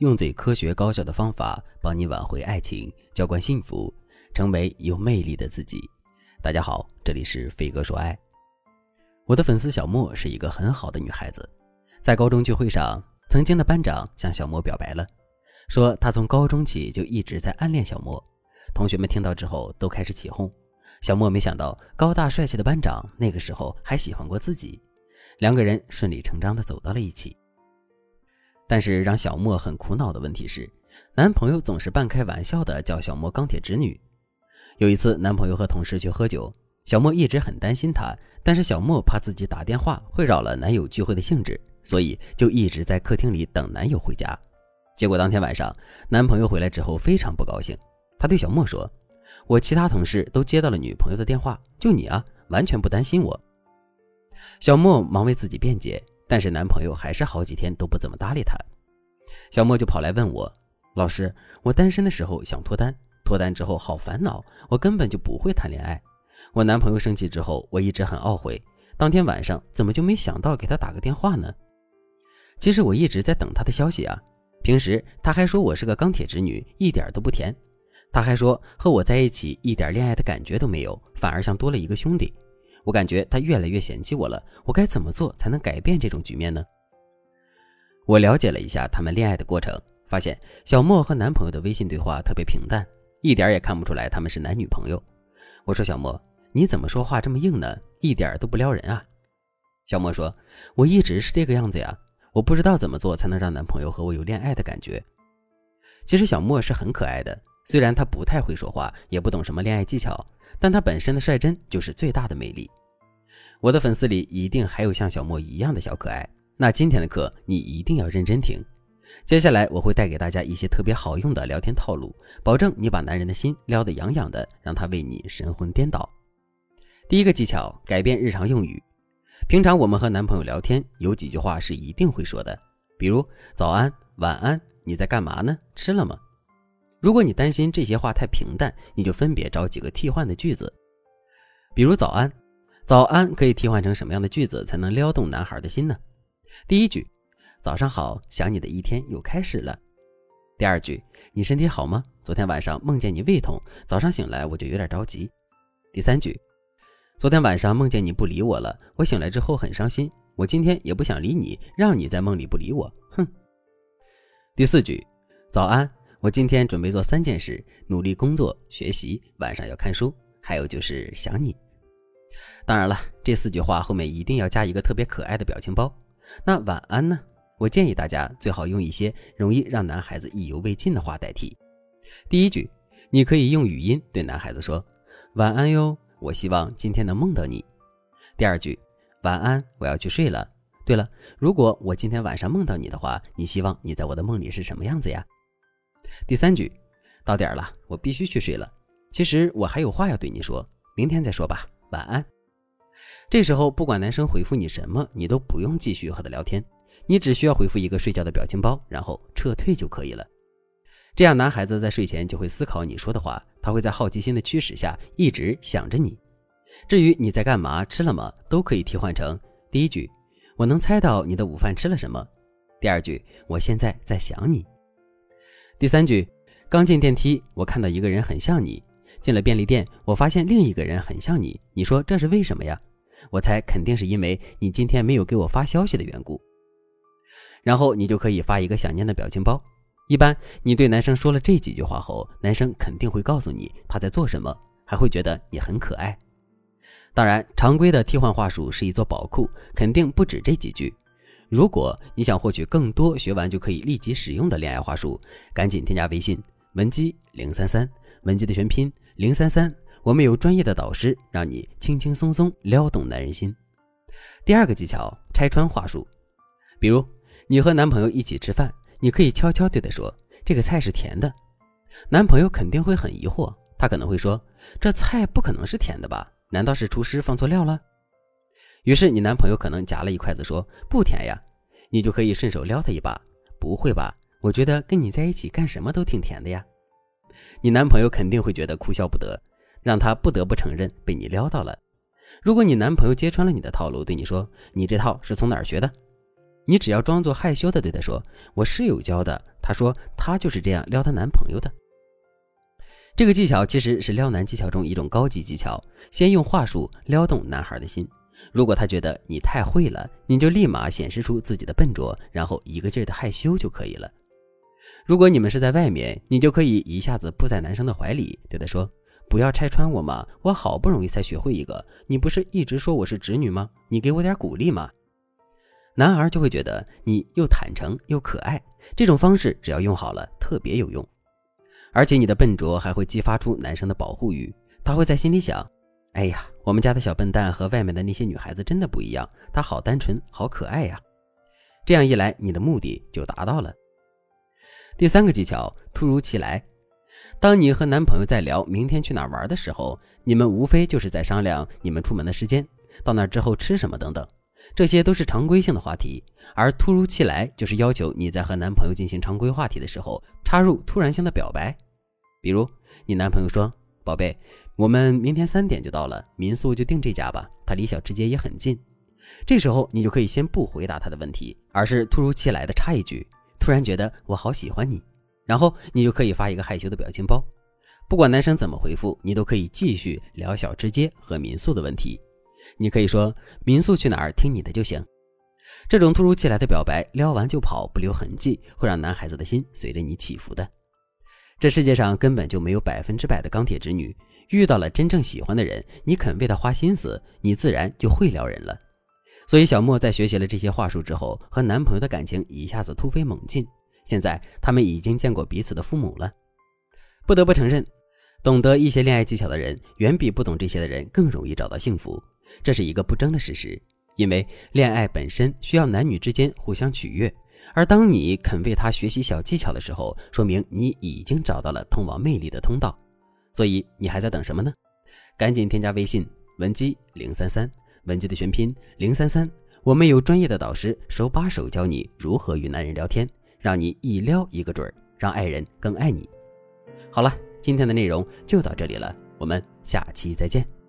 用最科学高效的方法帮你挽回爱情，浇灌幸福，成为有魅力的自己。大家好，这里是飞哥说爱。我的粉丝小莫是一个很好的女孩子，在高中聚会上，曾经的班长向小莫表白了，说他从高中起就一直在暗恋小莫。同学们听到之后都开始起哄。小莫没想到高大帅气的班长那个时候还喜欢过自己，两个人顺理成章的走到了一起。但是让小莫很苦恼的问题是，男朋友总是半开玩笑的叫小莫“钢铁直女”。有一次，男朋友和同事去喝酒，小莫一直很担心他，但是小莫怕自己打电话会扰了男友聚会的兴致，所以就一直在客厅里等男友回家。结果当天晚上，男朋友回来之后非常不高兴，他对小莫说：“我其他同事都接到了女朋友的电话，就你啊，完全不担心我。”小莫忙为自己辩解。但是男朋友还是好几天都不怎么搭理她，小莫就跑来问我：“老师，我单身的时候想脱单，脱单之后好烦恼，我根本就不会谈恋爱。我男朋友生气之后，我一直很懊悔，当天晚上怎么就没想到给他打个电话呢？其实我一直在等他的消息啊。平时他还说我是个钢铁直女，一点都不甜。他还说和我在一起一点恋爱的感觉都没有，反而像多了一个兄弟。”我感觉他越来越嫌弃我了，我该怎么做才能改变这种局面呢？我了解了一下他们恋爱的过程，发现小莫和男朋友的微信对话特别平淡，一点也看不出来他们是男女朋友。我说小莫，你怎么说话这么硬呢？一点都不撩人啊！小莫说，我一直是这个样子呀，我不知道怎么做才能让男朋友和我有恋爱的感觉。其实小莫是很可爱的，虽然他不太会说话，也不懂什么恋爱技巧。但他本身的率真就是最大的魅力。我的粉丝里一定还有像小莫一样的小可爱，那今天的课你一定要认真听。接下来我会带给大家一些特别好用的聊天套路，保证你把男人的心撩得痒痒的，让他为你神魂颠倒。第一个技巧，改变日常用语。平常我们和男朋友聊天，有几句话是一定会说的，比如早安、晚安，你在干嘛呢？吃了吗？如果你担心这些话太平淡，你就分别找几个替换的句子，比如“早安”，“早安”可以替换成什么样的句子才能撩动男孩的心呢？第一句：“早上好，想你的一天又开始了。”第二句：“你身体好吗？昨天晚上梦见你胃痛，早上醒来我就有点着急。”第三句：“昨天晚上梦见你不理我了，我醒来之后很伤心，我今天也不想理你，让你在梦里不理我，哼。”第四句：“早安。”我今天准备做三件事：努力工作、学习，晚上要看书，还有就是想你。当然了，这四句话后面一定要加一个特别可爱的表情包。那晚安呢？我建议大家最好用一些容易让男孩子意犹未尽的话代替。第一句，你可以用语音对男孩子说：“晚安哟，我希望今天能梦到你。”第二句，晚安，我要去睡了。对了，如果我今天晚上梦到你的话，你希望你在我的梦里是什么样子呀？第三句，到点了，我必须去睡了。其实我还有话要对你说，明天再说吧，晚安。这时候不管男生回复你什么，你都不用继续和他聊天，你只需要回复一个睡觉的表情包，然后撤退就可以了。这样男孩子在睡前就会思考你说的话，他会在好奇心的驱使下一直想着你。至于你在干嘛，吃了吗，都可以替换成第一句，我能猜到你的午饭吃了什么。第二句，我现在在想你。第三句，刚进电梯，我看到一个人很像你；进了便利店，我发现另一个人很像你。你说这是为什么呀？我猜肯定是因为你今天没有给我发消息的缘故。然后你就可以发一个想念的表情包。一般你对男生说了这几句话后，男生肯定会告诉你他在做什么，还会觉得你很可爱。当然，常规的替换话术是一座宝库，肯定不止这几句。如果你想获取更多学完就可以立即使用的恋爱话术，赶紧添加微信文姬零三三，文姬的全拼零三三，我们有专业的导师，让你轻轻松松撩动男人心。第二个技巧，拆穿话术。比如你和男朋友一起吃饭，你可以悄悄对他说：“这个菜是甜的。”男朋友肯定会很疑惑，他可能会说：“这菜不可能是甜的吧？难道是厨师放错料了？”于是你男朋友可能夹了一筷子说不甜呀，你就可以顺手撩他一把。不会吧？我觉得跟你在一起干什么都挺甜的呀。你男朋友肯定会觉得哭笑不得，让他不得不承认被你撩到了。如果你男朋友揭穿了你的套路，对你说你这套是从哪儿学的？你只要装作害羞的对他说：“我室友教的。”他说他就是这样撩她男朋友的。这个技巧其实是撩男技巧中一种高级技巧，先用话术撩动男孩的心。如果他觉得你太会了，你就立马显示出自己的笨拙，然后一个劲儿的害羞就可以了。如果你们是在外面，你就可以一下子扑在男生的怀里，对他说：“不要拆穿我嘛，我好不容易才学会一个，你不是一直说我是直女吗？你给我点鼓励嘛。”男孩就会觉得你又坦诚又可爱，这种方式只要用好了，特别有用。而且你的笨拙还会激发出男生的保护欲，他会在心里想：“哎呀，我们家的小笨蛋和外面的那些女孩子真的不一样，她好单纯，好可爱呀。”这样一来，你的目的就达到了。第三个技巧，突如其来。当你和男朋友在聊明天去哪玩的时候，你们无非就是在商量你们出门的时间，到那之后吃什么等等。这些都是常规性的话题，而突如其来就是要求你在和男朋友进行常规话题的时候插入突然性的表白。比如，你男朋友说：“宝贝，我们明天三点就到了，民宿就订这家吧，它离小吃街也很近。”这时候你就可以先不回答他的问题，而是突如其来的插一句：“突然觉得我好喜欢你。”然后你就可以发一个害羞的表情包。不管男生怎么回复，你都可以继续聊小吃街和民宿的问题。你可以说民宿去哪儿，听你的就行。这种突如其来的表白，撩完就跑，不留痕迹，会让男孩子的心随着你起伏的。这世界上根本就没有百分之百的钢铁直女，遇到了真正喜欢的人，你肯为他花心思，你自然就会撩人了。所以小莫在学习了这些话术之后，和男朋友的感情一下子突飞猛进。现在他们已经见过彼此的父母了。不得不承认，懂得一些恋爱技巧的人，远比不懂这些的人更容易找到幸福。这是一个不争的事实，因为恋爱本身需要男女之间互相取悦，而当你肯为他学习小技巧的时候，说明你已经找到了通往魅力的通道。所以你还在等什么呢？赶紧添加微信文姬零三三，文姬的全拼零三三，我们有专业的导师手把手教你如何与男人聊天，让你一撩一个准儿，让爱人更爱你。好了，今天的内容就到这里了，我们下期再见。